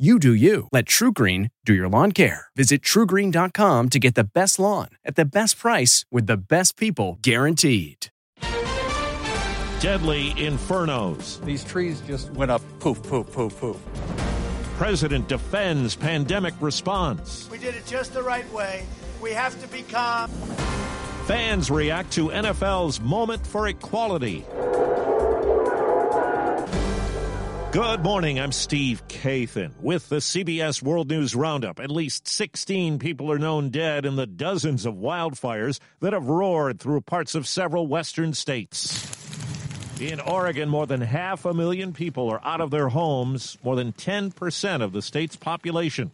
You do you. Let TruGreen do your lawn care. Visit trugreen.com to get the best lawn at the best price with the best people guaranteed. Deadly infernos. These trees just went up poof, poof, poof, poof. President defends pandemic response. We did it just the right way. We have to be calm. Fans react to NFL's moment for equality. Good morning. I'm Steve Kathan with the CBS World News Roundup. At least 16 people are known dead in the dozens of wildfires that have roared through parts of several western states. In Oregon, more than half a million people are out of their homes, more than 10% of the state's population.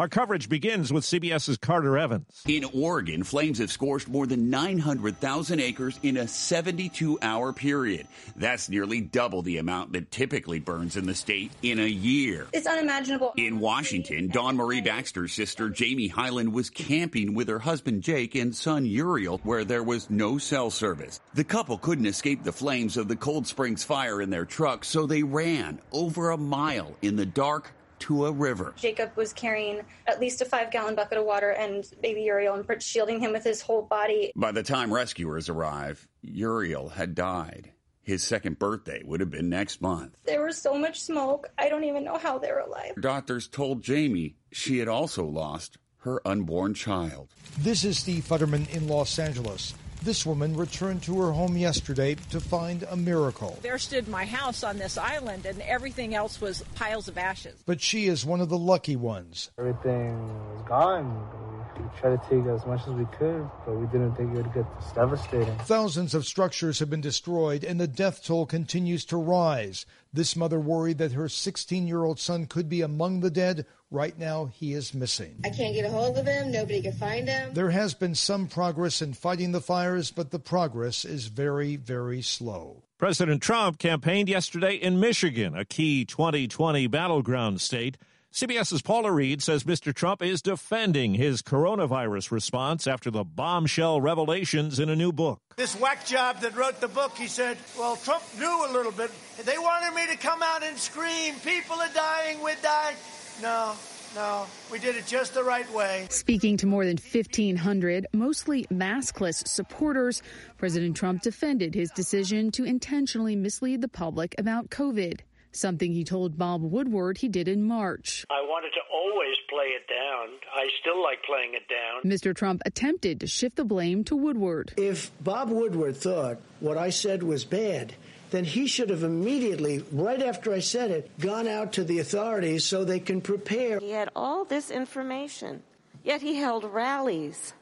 Our coverage begins with CBS's Carter Evans. In Oregon, flames have scorched more than 900,000 acres in a 72 hour period. That's nearly double the amount that typically burns in the state in a year. It's unimaginable. In Washington, Dawn Marie Baxter's sister, Jamie Hyland, was camping with her husband, Jake, and son, Uriel, where there was no cell service. The couple couldn't escape the flames of the Cold Springs fire in their truck, so they ran over a mile in the dark to a river. Jacob was carrying at least a five gallon bucket of water and baby Uriel and shielding him with his whole body. By the time rescuers arrived, Uriel had died. His second birthday would have been next month. There was so much smoke, I don't even know how they were alive. Doctors told Jamie she had also lost her unborn child. This is Steve Futterman in Los Angeles. This woman returned to her home yesterday to find a miracle. There stood my house on this island, and everything else was piles of ashes. But she is one of the lucky ones. Everything was gone. We tried to take as much as we could, but we didn't think it would get this devastating. Thousands of structures have been destroyed, and the death toll continues to rise. This mother worried that her 16 year old son could be among the dead Right now, he is missing. I can't get a hold of him. Nobody can find him. There has been some progress in fighting the fires, but the progress is very, very slow. President Trump campaigned yesterday in Michigan, a key 2020 battleground state. CBS's Paula Reid says Mr. Trump is defending his coronavirus response after the bombshell revelations in a new book. This whack job that wrote the book, he said, well, Trump knew a little bit. They wanted me to come out and scream, people are dying, we're dying. No, no, we did it just the right way. Speaking to more than 1,500, mostly maskless supporters, President Trump defended his decision to intentionally mislead the public about COVID. Something he told Bob Woodward he did in March. I wanted to always play it down. I still like playing it down. Mr. Trump attempted to shift the blame to Woodward. If Bob Woodward thought what I said was bad, then he should have immediately, right after I said it, gone out to the authorities so they can prepare. He had all this information, yet he held rallies.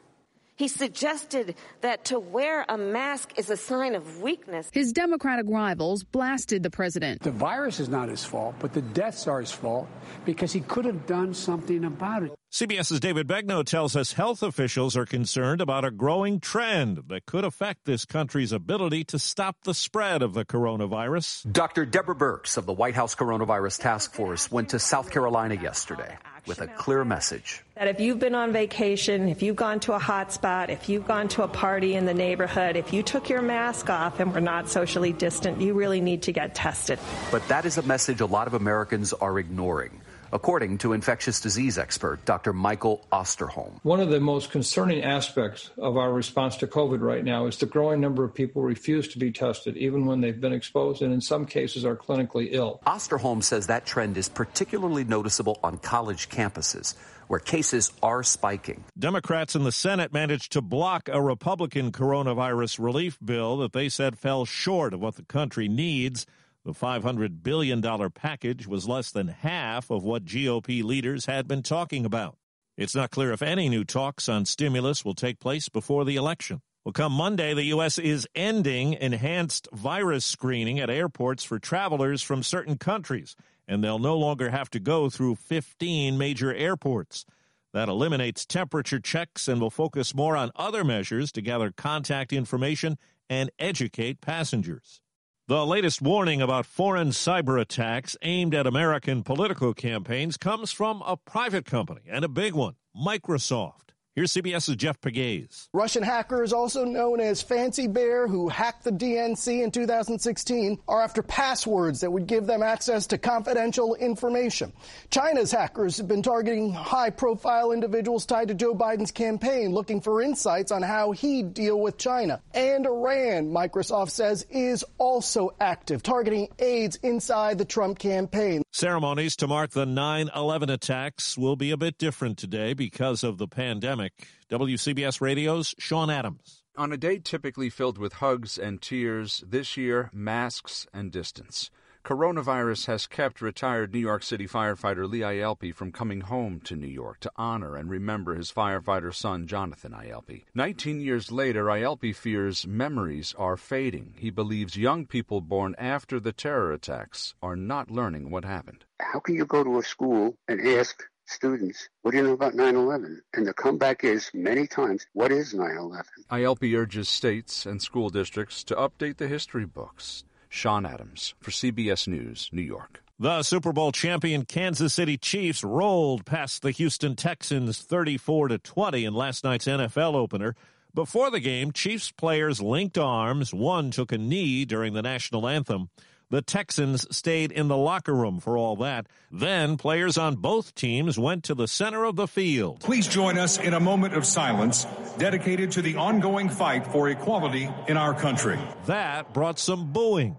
He suggested that to wear a mask is a sign of weakness. His Democratic rivals blasted the president. The virus is not his fault, but the deaths are his fault because he could have done something about it. CBS's David Begnaud tells us health officials are concerned about a growing trend that could affect this country's ability to stop the spread of the coronavirus. Dr. Deborah Birx of the White House Coronavirus Task Force went to South Carolina yesterday with a clear message. That if you've been on vacation, if you've gone to a hot spot, if you've gone to a party in the neighborhood, if you took your mask off and were not socially distant, you really need to get tested. But that is a message a lot of Americans are ignoring according to infectious disease expert Dr. Michael Osterholm. One of the most concerning aspects of our response to COVID right now is the growing number of people refuse to be tested, even when they've been exposed and in some cases are clinically ill. Osterholm says that trend is particularly noticeable on college campuses where cases are spiking. Democrats in the Senate managed to block a Republican coronavirus relief bill that they said fell short of what the country needs. The $500 billion package was less than half of what GOP leaders had been talking about. It's not clear if any new talks on stimulus will take place before the election. Well, come Monday, the U.S. is ending enhanced virus screening at airports for travelers from certain countries, and they'll no longer have to go through 15 major airports. That eliminates temperature checks and will focus more on other measures to gather contact information and educate passengers. The latest warning about foreign cyber attacks aimed at American political campaigns comes from a private company and a big one, Microsoft. Here's CBS's Jeff Pegues. Russian hackers, also known as Fancy Bear, who hacked the DNC in 2016, are after passwords that would give them access to confidential information. China's hackers have been targeting high profile individuals tied to Joe Biden's campaign, looking for insights on how he'd deal with China. And Iran, Microsoft says, is also active, targeting aides inside the Trump campaign. Ceremonies to mark the 9 11 attacks will be a bit different today because of the pandemic. WCBS Radio's Sean Adams. On a day typically filled with hugs and tears, this year, masks and distance. Coronavirus has kept retired New York City firefighter Lee Ielpi from coming home to New York to honor and remember his firefighter son, Jonathan Ielpi. Nineteen years later, Ielpi fears memories are fading. He believes young people born after the terror attacks are not learning what happened. How can you go to a school and ask students, what do you know about 9-11? And the comeback is many times, what is 9-11? Ielpi urges states and school districts to update the history books. Sean Adams for CBS News, New York. The Super Bowl champion Kansas City Chiefs rolled past the Houston Texans 34 to 20 in last night's NFL opener. Before the game, Chiefs players linked arms. One took a knee during the national anthem. The Texans stayed in the locker room for all that. Then players on both teams went to the center of the field. Please join us in a moment of silence dedicated to the ongoing fight for equality in our country. That brought some booing.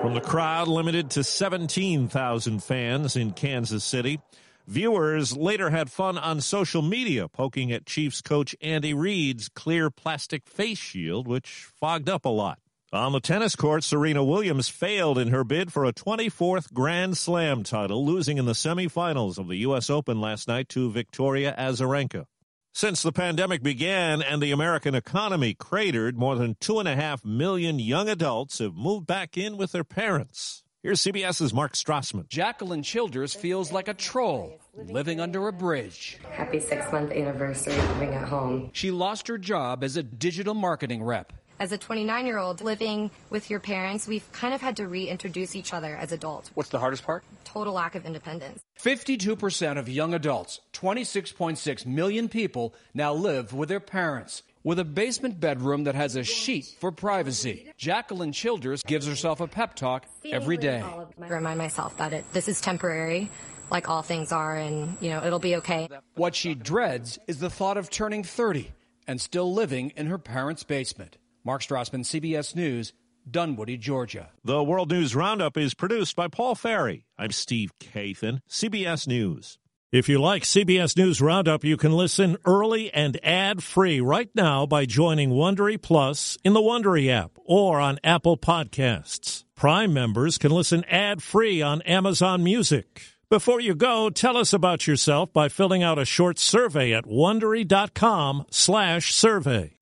From the crowd limited to 17,000 fans in Kansas City. Viewers later had fun on social media poking at Chiefs coach Andy Reid's clear plastic face shield, which fogged up a lot. On the tennis court, Serena Williams failed in her bid for a 24th Grand Slam title, losing in the semifinals of the U.S. Open last night to Victoria Azarenka. Since the pandemic began and the American economy cratered, more than two and a half million young adults have moved back in with their parents. Here's CBS's Mark Strassman. Jacqueline Childers feels like a troll living under a bridge. Happy six month anniversary living at home. She lost her job as a digital marketing rep as a 29 year old living with your parents, we've kind of had to reintroduce each other as adults. What's the hardest part? Total lack of independence. 52% of young adults, 26.6 million people, now live with their parents. With a basement bedroom that has a sheet for privacy, Jacqueline Childers gives herself a pep talk every day. I remind myself that it, this is temporary like all things are, and you know it'll be okay. What she dreads is the thought of turning 30 and still living in her parents' basement. Mark Strassman, CBS News, Dunwoody, Georgia. The World News Roundup is produced by Paul Ferry. I'm Steve Kathan, CBS News. If you like CBS News Roundup, you can listen early and ad-free right now by joining Wondery Plus in the Wondery app or on Apple Podcasts. Prime members can listen ad-free on Amazon Music. Before you go, tell us about yourself by filling out a short survey at wondery.com/survey.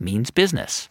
means business.